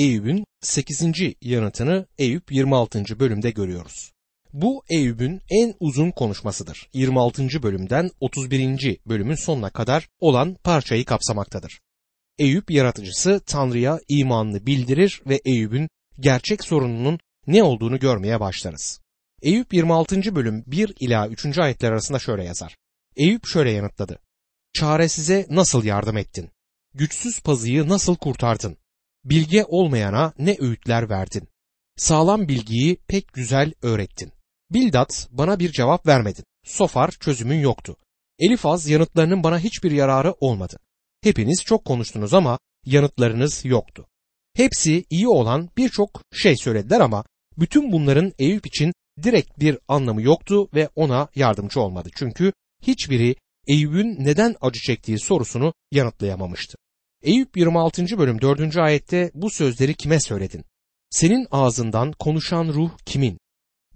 Eyüp'ün 8. yanıtını Eyüp 26. bölümde görüyoruz. Bu Eyüp'ün en uzun konuşmasıdır. 26. bölümden 31. bölümün sonuna kadar olan parçayı kapsamaktadır. Eyüp yaratıcısı Tanrı'ya imanını bildirir ve Eyüp'ün gerçek sorununun ne olduğunu görmeye başlarız. Eyüp 26. bölüm 1 ila 3. ayetler arasında şöyle yazar. Eyüp şöyle yanıtladı. Çaresize nasıl yardım ettin? Güçsüz pazıyı nasıl kurtardın? Bilge olmayana ne öğütler verdin? Sağlam bilgiyi pek güzel öğrettin. Bildat bana bir cevap vermedin. Sofar çözümün yoktu. Elifaz yanıtlarının bana hiçbir yararı olmadı. Hepiniz çok konuştunuz ama yanıtlarınız yoktu. Hepsi iyi olan birçok şey söylediler ama bütün bunların Eyüp için direkt bir anlamı yoktu ve ona yardımcı olmadı. Çünkü hiçbiri Eyüp'ün neden acı çektiği sorusunu yanıtlayamamıştı. Eyüp 26. bölüm 4. ayette bu sözleri kime söyledin? Senin ağzından konuşan ruh kimin?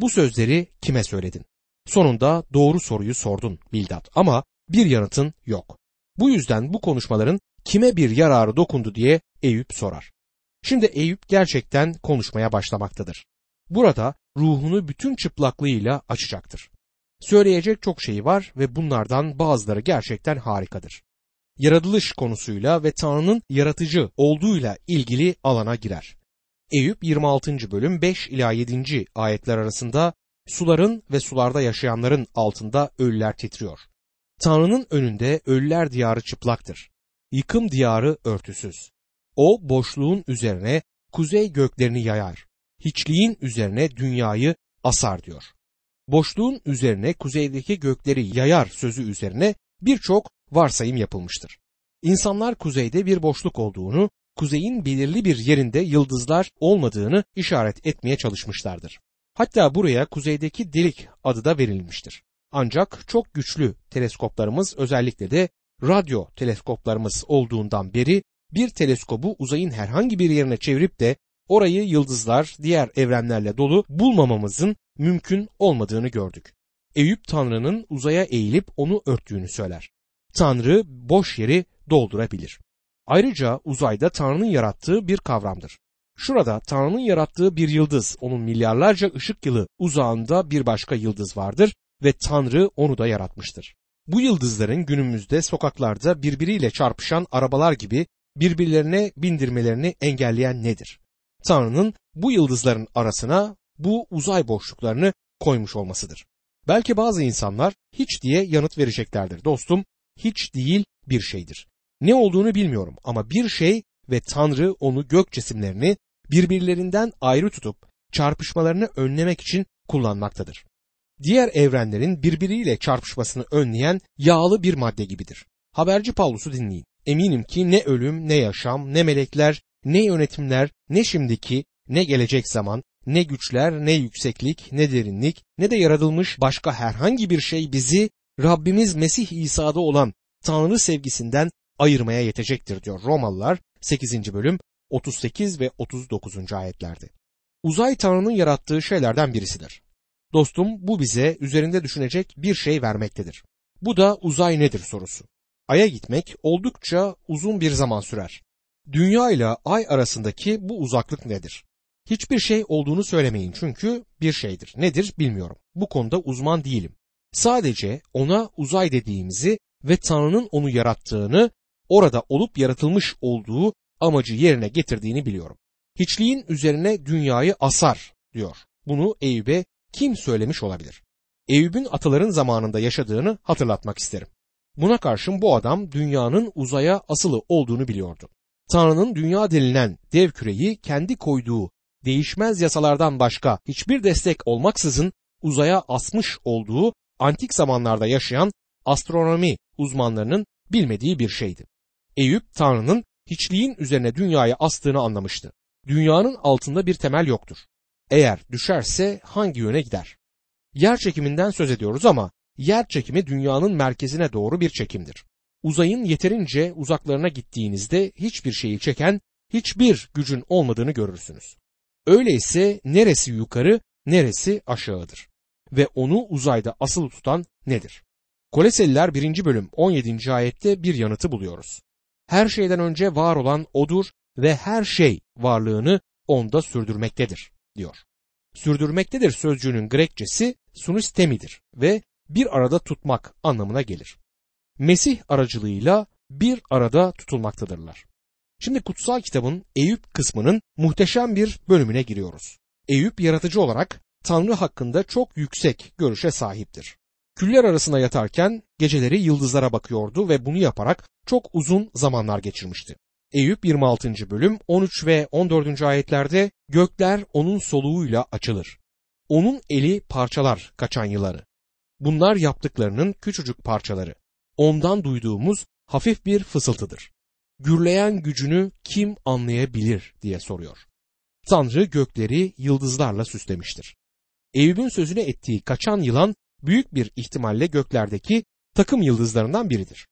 Bu sözleri kime söyledin? Sonunda doğru soruyu sordun Bildat ama bir yanıtın yok. Bu yüzden bu konuşmaların kime bir yararı dokundu diye Eyüp sorar. Şimdi Eyüp gerçekten konuşmaya başlamaktadır. Burada ruhunu bütün çıplaklığıyla açacaktır. Söyleyecek çok şey var ve bunlardan bazıları gerçekten harikadır. Yaratılış konusuyla ve Tanrı'nın yaratıcı olduğuyla ilgili alana girer. Eyüp 26. bölüm 5 ila 7. ayetler arasında suların ve sularda yaşayanların altında ölüler titriyor. Tanrı'nın önünde ölüler diyarı çıplaktır. Yıkım diyarı örtüsüz. O boşluğun üzerine kuzey göklerini yayar. Hiçliğin üzerine dünyayı asar diyor. Boşluğun üzerine kuzeydeki gökleri yayar sözü üzerine birçok varsayım yapılmıştır. İnsanlar kuzeyde bir boşluk olduğunu, kuzeyin belirli bir yerinde yıldızlar olmadığını işaret etmeye çalışmışlardır. Hatta buraya kuzeydeki delik adı da verilmiştir. Ancak çok güçlü teleskoplarımız özellikle de radyo teleskoplarımız olduğundan beri bir teleskobu uzayın herhangi bir yerine çevirip de orayı yıldızlar, diğer evrenlerle dolu bulmamamızın mümkün olmadığını gördük. Eyüp Tanrı'nın uzaya eğilip onu örttüğünü söyler. Tanrı boş yeri doldurabilir. Ayrıca uzayda Tanrı'nın yarattığı bir kavramdır. Şurada Tanrı'nın yarattığı bir yıldız, onun milyarlarca ışık yılı uzağında bir başka yıldız vardır ve Tanrı onu da yaratmıştır. Bu yıldızların günümüzde sokaklarda birbiriyle çarpışan arabalar gibi birbirlerine bindirmelerini engelleyen nedir? Tanrı'nın bu yıldızların arasına bu uzay boşluklarını koymuş olmasıdır. Belki bazı insanlar hiç diye yanıt vereceklerdir. Dostum, hiç değil bir şeydir. Ne olduğunu bilmiyorum ama bir şey ve Tanrı onu gök cisimlerini birbirlerinden ayrı tutup çarpışmalarını önlemek için kullanmaktadır. Diğer evrenlerin birbiriyle çarpışmasını önleyen yağlı bir madde gibidir. Haberci Pavlus'u dinleyin. Eminim ki ne ölüm, ne yaşam, ne melekler, ne yönetimler, ne şimdiki, ne gelecek zaman, ne güçler, ne yükseklik, ne derinlik, ne de yaratılmış başka herhangi bir şey bizi Rabbimiz Mesih İsa'da olan Tanrı sevgisinden ayırmaya yetecektir diyor Romalılar 8. bölüm 38 ve 39. ayetlerde. Uzay Tanrı'nın yarattığı şeylerden birisidir. Dostum bu bize üzerinde düşünecek bir şey vermektedir. Bu da uzay nedir sorusu. Ay'a gitmek oldukça uzun bir zaman sürer. Dünya ile ay arasındaki bu uzaklık nedir? Hiçbir şey olduğunu söylemeyin çünkü bir şeydir. Nedir bilmiyorum. Bu konuda uzman değilim. Sadece ona uzay dediğimizi ve Tanrı'nın onu yarattığını, orada olup yaratılmış olduğu amacı yerine getirdiğini biliyorum. Hiçliğin üzerine dünyayı asar diyor. Bunu Eyüp'e kim söylemiş olabilir? Eyüp'ün ataların zamanında yaşadığını hatırlatmak isterim. Buna karşın bu adam dünyanın uzaya asılı olduğunu biliyordu. Tanrı'nın dünya denilen dev küreyi kendi koyduğu değişmez yasalardan başka hiçbir destek olmaksızın uzaya asmış olduğu antik zamanlarda yaşayan astronomi uzmanlarının bilmediği bir şeydi. Eyüp Tanrı'nın hiçliğin üzerine dünyayı astığını anlamıştı. Dünyanın altında bir temel yoktur. Eğer düşerse hangi yöne gider? Yer çekiminden söz ediyoruz ama yer çekimi dünyanın merkezine doğru bir çekimdir. Uzayın yeterince uzaklarına gittiğinizde hiçbir şeyi çeken hiçbir gücün olmadığını görürsünüz. Öyleyse neresi yukarı, neresi aşağıdır ve onu uzayda asıl tutan nedir? Koleseliler 1. bölüm 17. ayette bir yanıtı buluyoruz. Her şeyden önce var olan odur ve her şey varlığını onda sürdürmektedir diyor. Sürdürmektedir sözcüğünün Grekçesi sunistemidir ve bir arada tutmak anlamına gelir. Mesih aracılığıyla bir arada tutulmaktadırlar. Şimdi kutsal kitabın Eyüp kısmının muhteşem bir bölümüne giriyoruz. Eyüp yaratıcı olarak Tanrı hakkında çok yüksek görüşe sahiptir. Küller arasında yatarken geceleri yıldızlara bakıyordu ve bunu yaparak çok uzun zamanlar geçirmişti. Eyüp 26. bölüm 13 ve 14. ayetlerde gökler onun soluğuyla açılır. Onun eli parçalar kaçan yıları. Bunlar yaptıklarının küçücük parçaları. Ondan duyduğumuz hafif bir fısıltıdır. Gürleyen gücünü kim anlayabilir diye soruyor. Tanrı gökleri yıldızlarla süslemiştir. Eyüp'ün sözüne ettiği kaçan yılan büyük bir ihtimalle göklerdeki takım yıldızlarından biridir.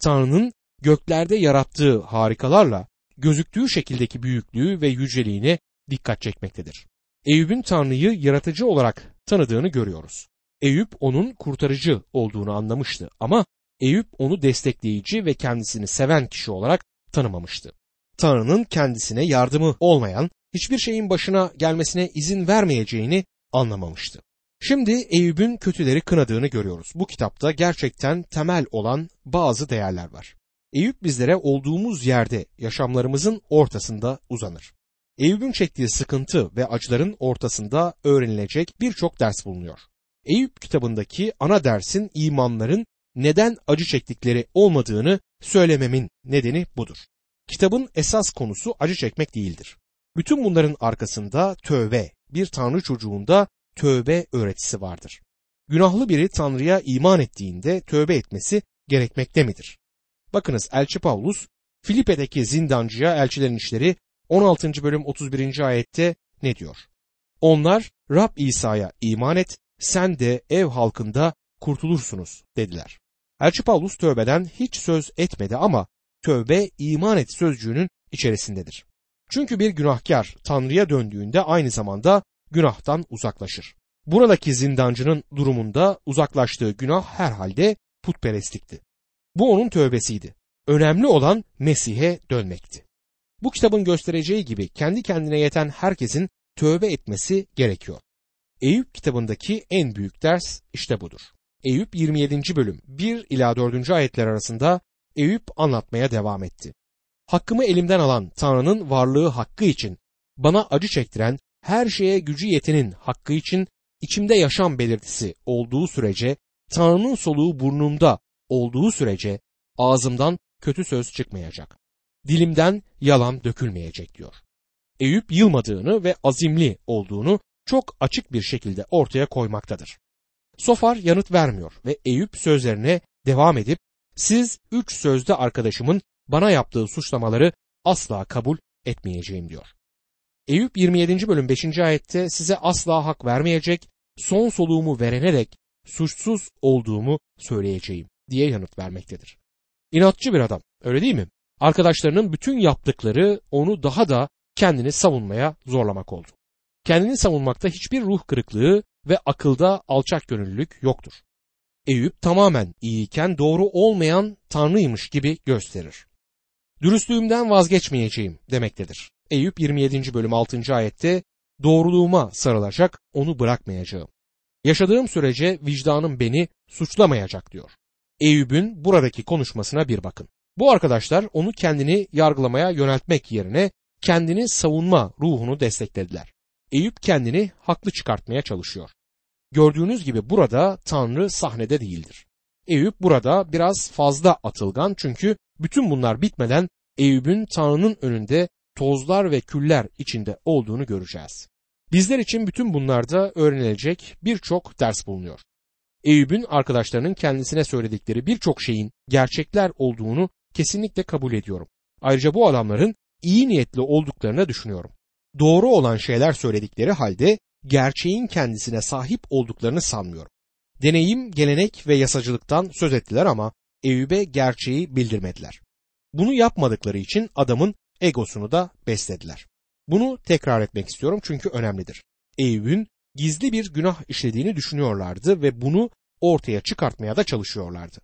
Tanrı'nın göklerde yarattığı harikalarla gözüktüğü şekildeki büyüklüğü ve yüceliğine dikkat çekmektedir. Eyüp'ün Tanrı'yı yaratıcı olarak tanıdığını görüyoruz. Eyüp onun kurtarıcı olduğunu anlamıştı ama Eyüp onu destekleyici ve kendisini seven kişi olarak tanımamıştı. Tanrı'nın kendisine yardımı olmayan, hiçbir şeyin başına gelmesine izin vermeyeceğini anlamamıştı. Şimdi Eyüp'ün kötüleri kınadığını görüyoruz. Bu kitapta gerçekten temel olan bazı değerler var. Eyüp bizlere olduğumuz yerde yaşamlarımızın ortasında uzanır. Eyüp'ün çektiği sıkıntı ve acıların ortasında öğrenilecek birçok ders bulunuyor. Eyüp kitabındaki ana dersin imanların neden acı çektikleri olmadığını söylememin nedeni budur. Kitabın esas konusu acı çekmek değildir. Bütün bunların arkasında tövbe, bir tanrı çocuğunda tövbe öğretisi vardır. Günahlı biri Tanrı'ya iman ettiğinde tövbe etmesi gerekmekte midir? Bakınız Elçi Pavlus Filipe'deki zindancıya elçilerin işleri 16. bölüm 31. ayette ne diyor? Onlar Rab İsa'ya iman et, sen de ev halkında kurtulursunuz dediler. Elçi Pavlus tövbeden hiç söz etmedi ama tövbe iman et sözcüğünün içerisindedir. Çünkü bir günahkar Tanrı'ya döndüğünde aynı zamanda günahtan uzaklaşır. Buradaki zindancının durumunda uzaklaştığı günah herhalde putperestlikti. Bu onun tövbesiydi. Önemli olan Mesih'e dönmekti. Bu kitabın göstereceği gibi kendi kendine yeten herkesin tövbe etmesi gerekiyor. Eyüp kitabındaki en büyük ders işte budur. Eyüp 27. bölüm 1 ila 4. ayetler arasında Eyüp anlatmaya devam etti. Hakkımı elimden alan Tanrı'nın varlığı hakkı için bana acı çektiren her şeye gücü yetenin hakkı için içimde yaşam belirtisi olduğu sürece Tanrı'nın soluğu burnumda olduğu sürece ağzımdan kötü söz çıkmayacak. Dilimden yalan dökülmeyecek diyor. Eyüp yılmadığını ve azimli olduğunu çok açık bir şekilde ortaya koymaktadır. Sofar yanıt vermiyor ve Eyüp sözlerine devam edip siz üç sözde arkadaşımın bana yaptığı suçlamaları asla kabul etmeyeceğim diyor. Eyüp 27. bölüm 5. ayette size asla hak vermeyecek, son soluğumu verene dek suçsuz olduğumu söyleyeceğim diye yanıt vermektedir. İnatçı bir adam öyle değil mi? Arkadaşlarının bütün yaptıkları onu daha da kendini savunmaya zorlamak oldu. Kendini savunmakta hiçbir ruh kırıklığı ve akılda alçak gönüllülük yoktur. Eyüp tamamen iyiyken doğru olmayan tanrıymış gibi gösterir. Dürüstlüğümden vazgeçmeyeceğim demektedir. Eyüp 27. bölüm 6. ayette doğruluğuma sarılacak onu bırakmayacağım. Yaşadığım sürece vicdanım beni suçlamayacak diyor. Eyüp'ün buradaki konuşmasına bir bakın. Bu arkadaşlar onu kendini yargılamaya yöneltmek yerine kendini savunma ruhunu desteklediler. Eyüp kendini haklı çıkartmaya çalışıyor. Gördüğünüz gibi burada Tanrı sahnede değildir. Eyüp burada biraz fazla atılgan çünkü bütün bunlar bitmeden Eyüp'ün Tanrı'nın önünde tozlar ve küller içinde olduğunu göreceğiz. Bizler için bütün bunlarda öğrenilecek birçok ders bulunuyor. Eyüp'ün arkadaşlarının kendisine söyledikleri birçok şeyin gerçekler olduğunu kesinlikle kabul ediyorum. Ayrıca bu adamların iyi niyetli olduklarını düşünüyorum. Doğru olan şeyler söyledikleri halde gerçeğin kendisine sahip olduklarını sanmıyorum. Deneyim, gelenek ve yasacılıktan söz ettiler ama Eyüp'e gerçeği bildirmediler. Bunu yapmadıkları için adamın egosunu da beslediler. Bunu tekrar etmek istiyorum çünkü önemlidir. Eyüp'ün gizli bir günah işlediğini düşünüyorlardı ve bunu ortaya çıkartmaya da çalışıyorlardı.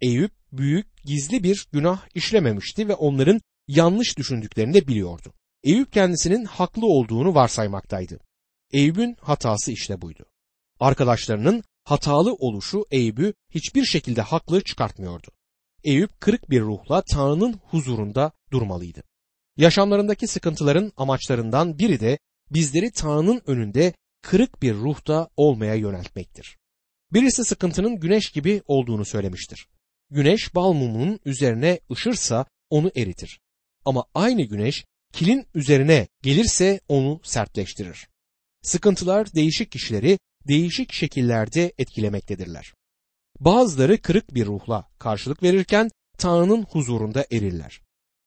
Eyüp büyük gizli bir günah işlememişti ve onların yanlış düşündüklerini de biliyordu. Eyüp kendisinin haklı olduğunu varsaymaktaydı. Eyüp'ün hatası işte buydu. Arkadaşlarının hatalı oluşu Eyüp'ü hiçbir şekilde haklı çıkartmıyordu. Eyüp kırık bir ruhla Tanrı'nın huzurunda durmalıydı. Yaşamlarındaki sıkıntıların amaçlarından biri de bizleri Tanrı'nın önünde kırık bir ruhta olmaya yöneltmektir. Birisi sıkıntının güneş gibi olduğunu söylemiştir. Güneş bal mumunun üzerine ışırsa onu eritir. Ama aynı güneş kilin üzerine gelirse onu sertleştirir. Sıkıntılar değişik kişileri değişik şekillerde etkilemektedirler. Bazıları kırık bir ruhla karşılık verirken Tanrı'nın huzurunda erirler.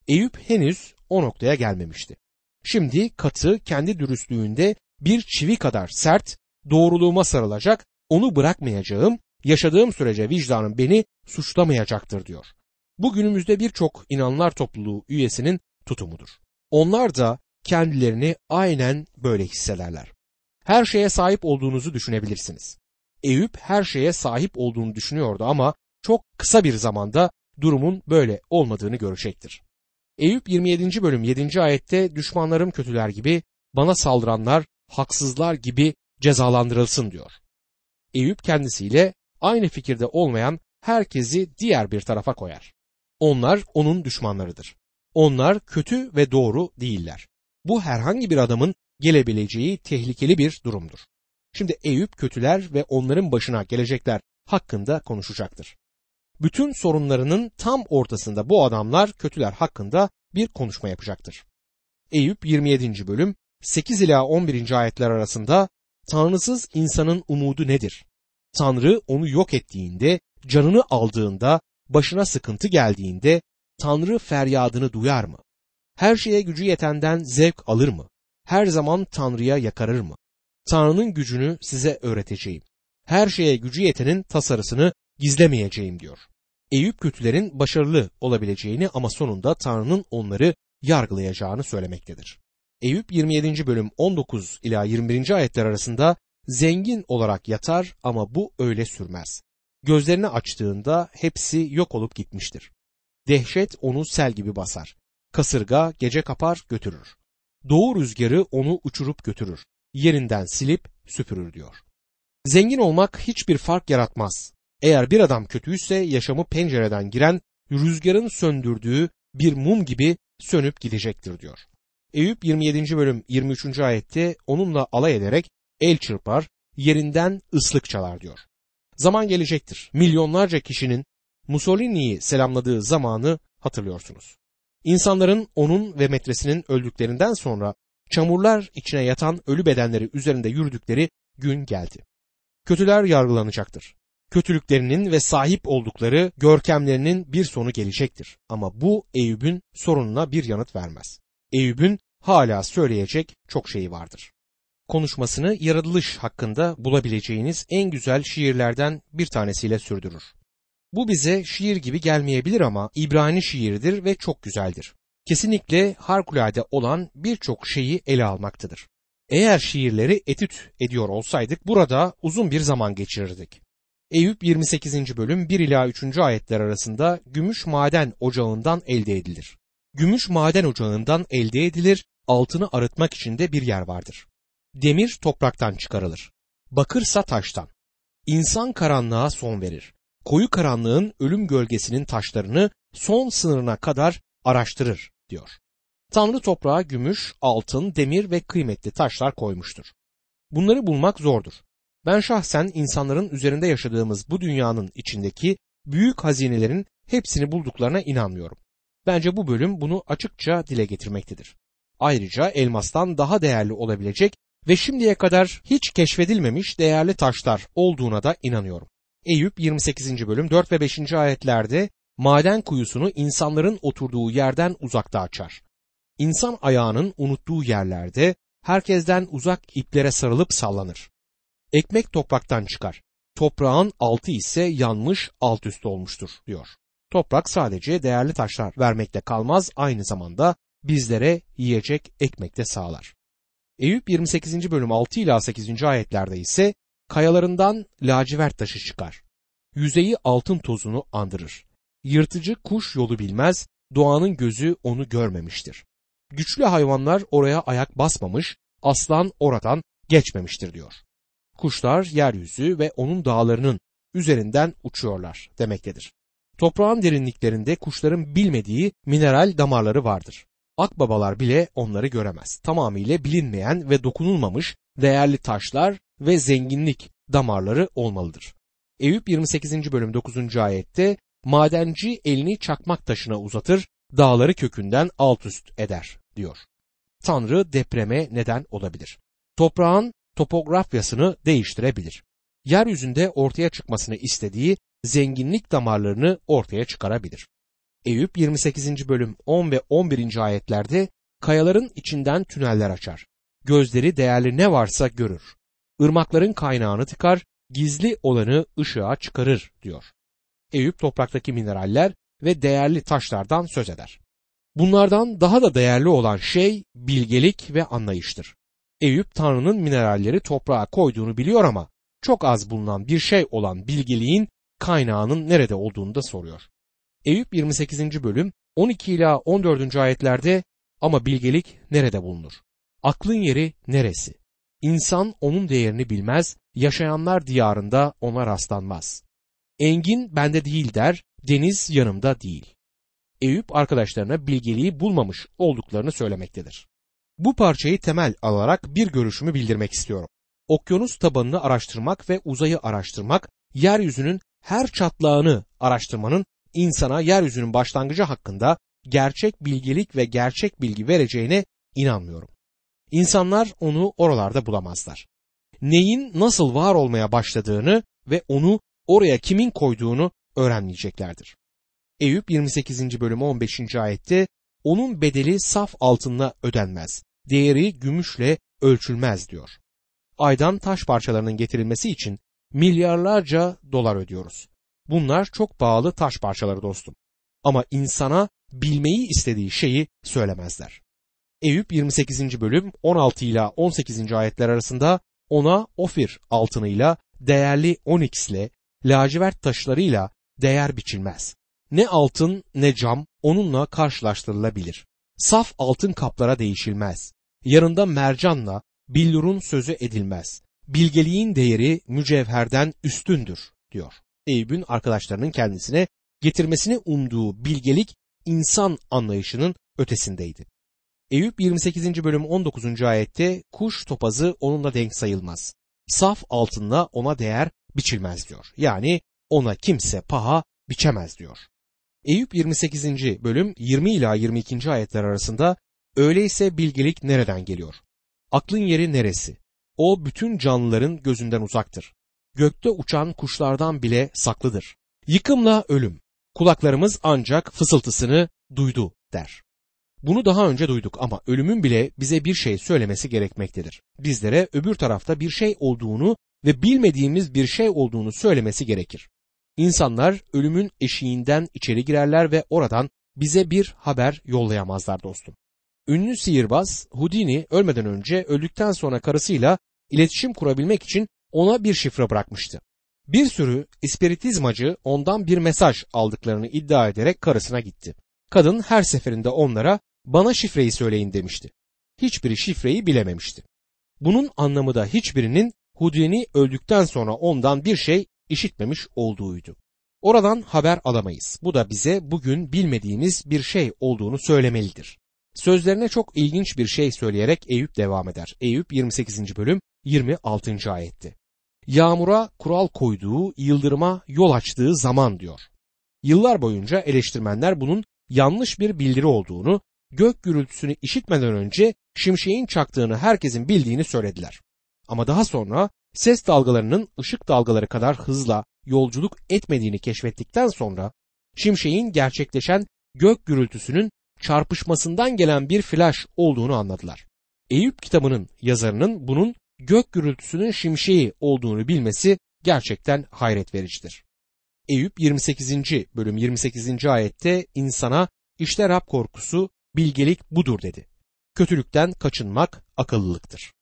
Eyüp henüz o noktaya gelmemişti. Şimdi katı kendi dürüstlüğünde bir çivi kadar sert, doğruluğuma sarılacak, onu bırakmayacağım, yaşadığım sürece vicdanım beni suçlamayacaktır diyor. Bu günümüzde birçok inanlar topluluğu üyesinin tutumudur. Onlar da kendilerini aynen böyle hissederler. Her şeye sahip olduğunuzu düşünebilirsiniz. Eyüp her şeye sahip olduğunu düşünüyordu ama çok kısa bir zamanda durumun böyle olmadığını görecektir. Eyüp 27. bölüm 7. ayette düşmanlarım kötüler gibi, bana saldıranlar haksızlar gibi cezalandırılsın diyor. Eyüp kendisiyle aynı fikirde olmayan herkesi diğer bir tarafa koyar. Onlar onun düşmanlarıdır. Onlar kötü ve doğru değiller. Bu herhangi bir adamın gelebileceği tehlikeli bir durumdur. Şimdi Eyüp kötüler ve onların başına gelecekler hakkında konuşacaktır. Bütün sorunlarının tam ortasında bu adamlar kötüler hakkında bir konuşma yapacaktır. Eyüp 27. bölüm 8 ila 11. ayetler arasında Tanrısız insanın umudu nedir? Tanrı onu yok ettiğinde, canını aldığında, başına sıkıntı geldiğinde Tanrı feryadını duyar mı? Her şeye gücü yetenden zevk alır mı? Her zaman Tanrı'ya yakarır mı? Tanrı'nın gücünü size öğreteceğim. Her şeye gücü yetenin tasarısını gizlemeyeceğim diyor. Eyüp kötülerin başarılı olabileceğini ama sonunda Tanrı'nın onları yargılayacağını söylemektedir. Eyüp 27. bölüm 19 ila 21. ayetler arasında zengin olarak yatar ama bu öyle sürmez. Gözlerini açtığında hepsi yok olup gitmiştir. Dehşet onu sel gibi basar. Kasırga gece kapar götürür. Doğu rüzgarı onu uçurup götürür. Yerinden silip süpürür diyor. Zengin olmak hiçbir fark yaratmaz. Eğer bir adam kötüyse yaşamı pencereden giren rüzgarın söndürdüğü bir mum gibi sönüp gidecektir diyor. Eyüp 27. bölüm 23. ayette onunla alay ederek el çırpar, yerinden ıslık çalar diyor. Zaman gelecektir. Milyonlarca kişinin Mussolini'yi selamladığı zamanı hatırlıyorsunuz. İnsanların onun ve metresinin öldüklerinden sonra çamurlar içine yatan ölü bedenleri üzerinde yürüdükleri gün geldi. Kötüler yargılanacaktır. Kötülüklerinin ve sahip oldukları görkemlerinin bir sonu gelecektir. Ama bu Eyüp'ün sorununa bir yanıt vermez. Eyüp'ün hala söyleyecek çok şeyi vardır. Konuşmasını yaratılış hakkında bulabileceğiniz en güzel şiirlerden bir tanesiyle sürdürür. Bu bize şiir gibi gelmeyebilir ama İbrani şiiridir ve çok güzeldir. Kesinlikle harikulade olan birçok şeyi ele almaktadır. Eğer şiirleri etüt ediyor olsaydık burada uzun bir zaman geçirirdik. Eyüp 28. bölüm 1 ila 3. ayetler arasında gümüş maden ocağından elde edilir. Gümüş maden ocağından elde edilir, altını arıtmak için de bir yer vardır. Demir topraktan çıkarılır. Bakırsa taştan. İnsan karanlığa son verir. Koyu karanlığın ölüm gölgesinin taşlarını son sınırına kadar araştırır diyor. Tanrı toprağa gümüş, altın, demir ve kıymetli taşlar koymuştur. Bunları bulmak zordur. Ben şahsen insanların üzerinde yaşadığımız bu dünyanın içindeki büyük hazinelerin hepsini bulduklarına inanmıyorum. Bence bu bölüm bunu açıkça dile getirmektedir. Ayrıca elmastan daha değerli olabilecek ve şimdiye kadar hiç keşfedilmemiş değerli taşlar olduğuna da inanıyorum. Eyüp 28. bölüm 4 ve 5. ayetlerde maden kuyusunu insanların oturduğu yerden uzakta açar. İnsan ayağının unuttuğu yerlerde herkesten uzak iplere sarılıp sallanır. Ekmek topraktan çıkar. Toprağın altı ise yanmış alt üst olmuştur diyor. Toprak sadece değerli taşlar vermekle kalmaz aynı zamanda bizlere yiyecek ekmek de sağlar. Eyüp 28. bölüm 6 ila 8. ayetlerde ise kayalarından lacivert taşı çıkar. Yüzeyi altın tozunu andırır. Yırtıcı kuş yolu bilmez, doğanın gözü onu görmemiştir. Güçlü hayvanlar oraya ayak basmamış, aslan oradan geçmemiştir diyor. Kuşlar yeryüzü ve onun dağlarının üzerinden uçuyorlar demektedir. Toprağın derinliklerinde kuşların bilmediği mineral damarları vardır. Akbabalar bile onları göremez. Tamamıyla bilinmeyen ve dokunulmamış değerli taşlar ve zenginlik damarları olmalıdır. Eyüp 28. bölüm 9. ayette madenci elini çakmak taşına uzatır, dağları kökünden alt üst eder diyor. Tanrı depreme neden olabilir. Toprağın topografyasını değiştirebilir. Yeryüzünde ortaya çıkmasını istediği zenginlik damarlarını ortaya çıkarabilir. Eyüp 28. bölüm 10 ve 11. ayetlerde kayaların içinden tüneller açar. Gözleri değerli ne varsa görür. Irmakların kaynağını tıkar, gizli olanı ışığa çıkarır diyor. Eyüp topraktaki mineraller ve değerli taşlardan söz eder. Bunlardan daha da değerli olan şey bilgelik ve anlayıştır. Eyüp Tanrı'nın mineralleri toprağa koyduğunu biliyor ama çok az bulunan bir şey olan bilgeliğin kaynağının nerede olduğunu da soruyor. Eyüp 28. bölüm 12 ila 14. ayetlerde ama bilgelik nerede bulunur? Aklın yeri neresi? İnsan onun değerini bilmez, yaşayanlar diyarında ona rastlanmaz. Engin bende değil der, deniz yanımda değil. Eyüp arkadaşlarına bilgeliği bulmamış olduklarını söylemektedir. Bu parçayı temel alarak bir görüşümü bildirmek istiyorum. Okyanus tabanını araştırmak ve uzayı araştırmak, yeryüzünün her çatlağını araştırmanın insana yeryüzünün başlangıcı hakkında gerçek bilgelik ve gerçek bilgi vereceğine inanmıyorum. İnsanlar onu oralarda bulamazlar. Neyin nasıl var olmaya başladığını ve onu oraya kimin koyduğunu öğrenmeyeceklerdir. Eyüp 28. bölüm 15. ayette onun bedeli saf altınla ödenmez, değeri gümüşle ölçülmez diyor. Aydan taş parçalarının getirilmesi için milyarlarca dolar ödüyoruz. Bunlar çok pahalı taş parçaları dostum. Ama insana bilmeyi istediği şeyi söylemezler. Eyüp 28. bölüm 16 ile 18. ayetler arasında ona Ofir altınıyla, değerli oniksle, lacivert taşlarıyla değer biçilmez. Ne altın ne cam onunla karşılaştırılabilir. Saf altın kaplara değişilmez. Yanında mercanla billurun sözü edilmez. Bilgeliğin değeri mücevherden üstündür diyor. Eyüp'ün arkadaşlarının kendisine getirmesini umduğu bilgelik insan anlayışının ötesindeydi. Eyüp 28. bölüm 19. ayette kuş topazı onunla denk sayılmaz. Saf altınla ona değer biçilmez diyor. Yani ona kimse paha biçemez diyor. Eyüp 28. bölüm 20 ila 22. ayetler arasında öyleyse bilgelik nereden geliyor? Aklın yeri neresi? O bütün canlıların gözünden uzaktır. Gökte uçan kuşlardan bile saklıdır. Yıkımla ölüm. Kulaklarımız ancak fısıltısını duydu der. Bunu daha önce duyduk ama ölümün bile bize bir şey söylemesi gerekmektedir. Bizlere öbür tarafta bir şey olduğunu ve bilmediğimiz bir şey olduğunu söylemesi gerekir. İnsanlar ölümün eşiğinden içeri girerler ve oradan bize bir haber yollayamazlar dostum. Ünlü sihirbaz Houdini ölmeden önce öldükten sonra karısıyla iletişim kurabilmek için ona bir şifre bırakmıştı. Bir sürü ispiritizmacı ondan bir mesaj aldıklarını iddia ederek karısına gitti. Kadın her seferinde onlara bana şifreyi söyleyin demişti. Hiçbiri şifreyi bilememişti. Bunun anlamı da hiçbirinin Houdini öldükten sonra ondan bir şey işitmemiş olduğuydu. Oradan haber alamayız. Bu da bize bugün bilmediğimiz bir şey olduğunu söylemelidir. Sözlerine çok ilginç bir şey söyleyerek Eyüp devam eder. Eyüp 28. bölüm 26. ayetti. Yağmura kural koyduğu, yıldırıma yol açtığı zaman diyor. Yıllar boyunca eleştirmenler bunun yanlış bir bildiri olduğunu, gök gürültüsünü işitmeden önce şimşeğin çaktığını herkesin bildiğini söylediler. Ama daha sonra ses dalgalarının ışık dalgaları kadar hızla yolculuk etmediğini keşfettikten sonra şimşeğin gerçekleşen gök gürültüsünün çarpışmasından gelen bir flash olduğunu anladılar. Eyüp kitabının yazarının bunun gök gürültüsünün şimşeği olduğunu bilmesi gerçekten hayret vericidir. Eyüp 28. bölüm 28. ayette insana işte Rab korkusu bilgelik budur dedi. Kötülükten kaçınmak akıllılıktır.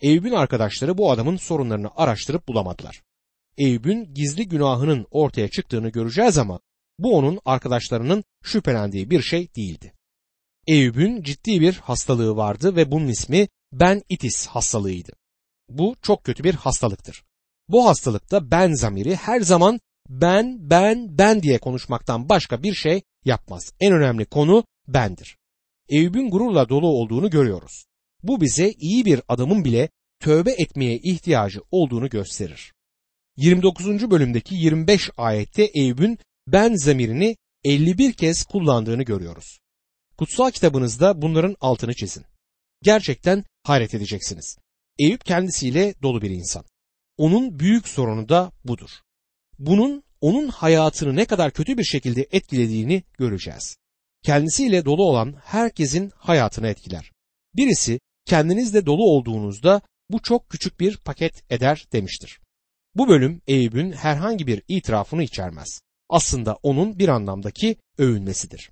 Eyüp'ün arkadaşları bu adamın sorunlarını araştırıp bulamadılar. Eyüp'ün gizli günahının ortaya çıktığını göreceğiz ama Bu onun arkadaşlarının şüphelendiği bir şey değildi. Eyüp'ün ciddi bir hastalığı vardı ve bunun ismi ben itis hastalığıydı. Bu çok kötü bir hastalıktır. Bu hastalıkta ben zamiri her zaman ben, ben, ben diye konuşmaktan başka bir şey yapmaz. En önemli konu bendir. Eyüp'ün gururla dolu olduğunu görüyoruz. Bu bize iyi bir adamın bile tövbe etmeye ihtiyacı olduğunu gösterir. 29. bölümdeki 25 ayette Eyüp'ün ben zamirini 51 kez kullandığını görüyoruz. Kutsal kitabınızda bunların altını çizin. Gerçekten hayret edeceksiniz. Eyüp kendisiyle dolu bir insan. Onun büyük sorunu da budur. Bunun onun hayatını ne kadar kötü bir şekilde etkilediğini göreceğiz. Kendisiyle dolu olan herkesin hayatını etkiler. Birisi kendinizle dolu olduğunuzda bu çok küçük bir paket eder demiştir. Bu bölüm Eyüp'ün herhangi bir itirafını içermez. Aslında onun bir anlamdaki övünmesidir.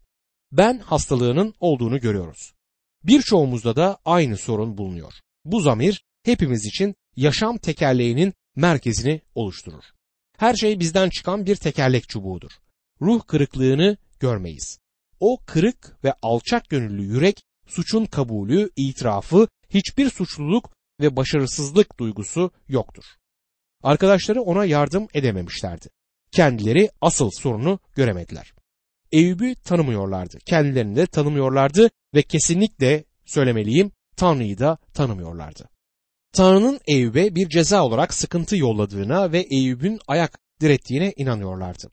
Ben hastalığının olduğunu görüyoruz. Birçoğumuzda da aynı sorun bulunuyor. Bu zamir hepimiz için yaşam tekerleğinin merkezini oluşturur. Her şey bizden çıkan bir tekerlek çubuğudur. Ruh kırıklığını görmeyiz. O kırık ve alçak gönüllü yürek suçun kabulü, itirafı, hiçbir suçluluk ve başarısızlık duygusu yoktur. Arkadaşları ona yardım edememişlerdi. Kendileri asıl sorunu göremediler. Eyüp'ü tanımıyorlardı. Kendilerini de tanımıyorlardı ve kesinlikle söylemeliyim Tanrı'yı da tanımıyorlardı. Tanrı'nın Eyüp'e bir ceza olarak sıkıntı yolladığına ve Eyüp'ün ayak direttiğine inanıyorlardı.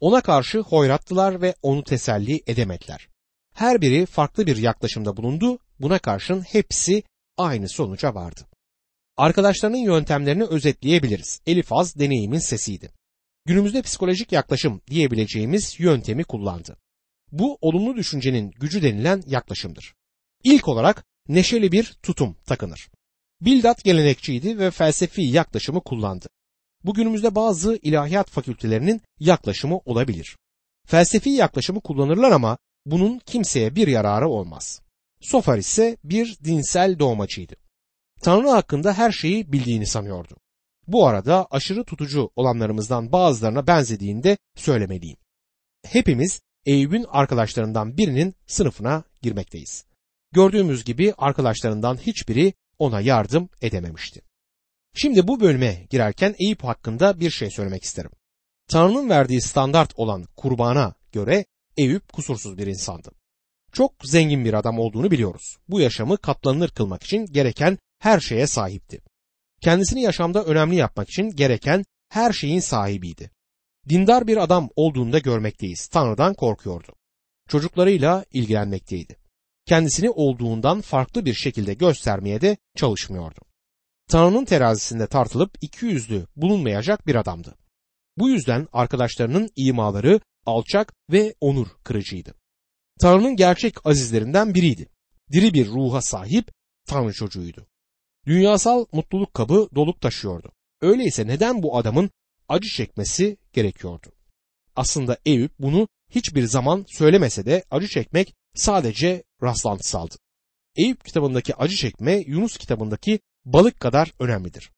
Ona karşı hoyrattılar ve onu teselli edemediler. Her biri farklı bir yaklaşımda bulundu, buna karşın hepsi aynı sonuca vardı. Arkadaşlarının yöntemlerini özetleyebiliriz. Elifaz deneyimin sesiydi. Günümüzde psikolojik yaklaşım diyebileceğimiz yöntemi kullandı. Bu olumlu düşüncenin gücü denilen yaklaşımdır. İlk olarak neşeli bir tutum takınır. Bildat gelenekçiydi ve felsefi yaklaşımı kullandı. Bugünümüzde bazı ilahiyat fakültelerinin yaklaşımı olabilir. Felsefi yaklaşımı kullanırlar ama bunun kimseye bir yararı olmaz. Sofar ise bir dinsel doğmacıydı. Tanrı hakkında her şeyi bildiğini sanıyordu. Bu arada aşırı tutucu olanlarımızdan bazılarına benzediğini de söylemeliyim. Hepimiz Eyüp'ün arkadaşlarından birinin sınıfına girmekteyiz. Gördüğümüz gibi arkadaşlarından hiçbiri ona yardım edememişti. Şimdi bu bölüme girerken Eyüp hakkında bir şey söylemek isterim. Tanrı'nın verdiği standart olan kurbana göre Eyüp kusursuz bir insandı. Çok zengin bir adam olduğunu biliyoruz. Bu yaşamı katlanılır kılmak için gereken her şeye sahipti. Kendisini yaşamda önemli yapmak için gereken her şeyin sahibiydi. Dindar bir adam olduğunda görmekteyiz. Tanrı'dan korkuyordu. Çocuklarıyla ilgilenmekteydi. Kendisini olduğundan farklı bir şekilde göstermeye de çalışmıyordu. Tanrı'nın terazisinde tartılıp iki yüzlü bulunmayacak bir adamdı. Bu yüzden arkadaşlarının imaları alçak ve onur kırıcıydı. Tanrı'nın gerçek azizlerinden biriydi. Diri bir ruha sahip Tanrı çocuğuydu. Dünyasal mutluluk kabı doluk taşıyordu. Öyleyse neden bu adamın acı çekmesi gerekiyordu? Aslında Eyüp bunu hiçbir zaman söylemese de acı çekmek sadece rastlantısaldı. Eyüp kitabındaki acı çekme Yunus kitabındaki balık kadar önemlidir.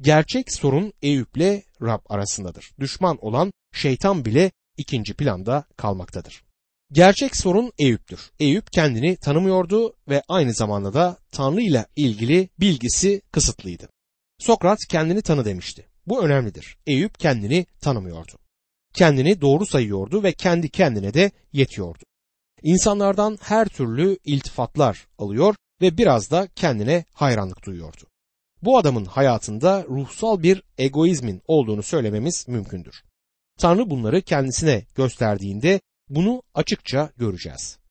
Gerçek sorun Eyüp'le Rab arasındadır. Düşman olan şeytan bile ikinci planda kalmaktadır. Gerçek sorun Eyüp'tür. Eyüp kendini tanımıyordu ve aynı zamanda da Tanrı ile ilgili bilgisi kısıtlıydı. Sokrat kendini tanı demişti. Bu önemlidir. Eyüp kendini tanımıyordu. Kendini doğru sayıyordu ve kendi kendine de yetiyordu. İnsanlardan her türlü iltifatlar alıyor ve biraz da kendine hayranlık duyuyordu. Bu adamın hayatında ruhsal bir egoizmin olduğunu söylememiz mümkündür. Tanrı bunları kendisine gösterdiğinde bunu açıkça göreceğiz.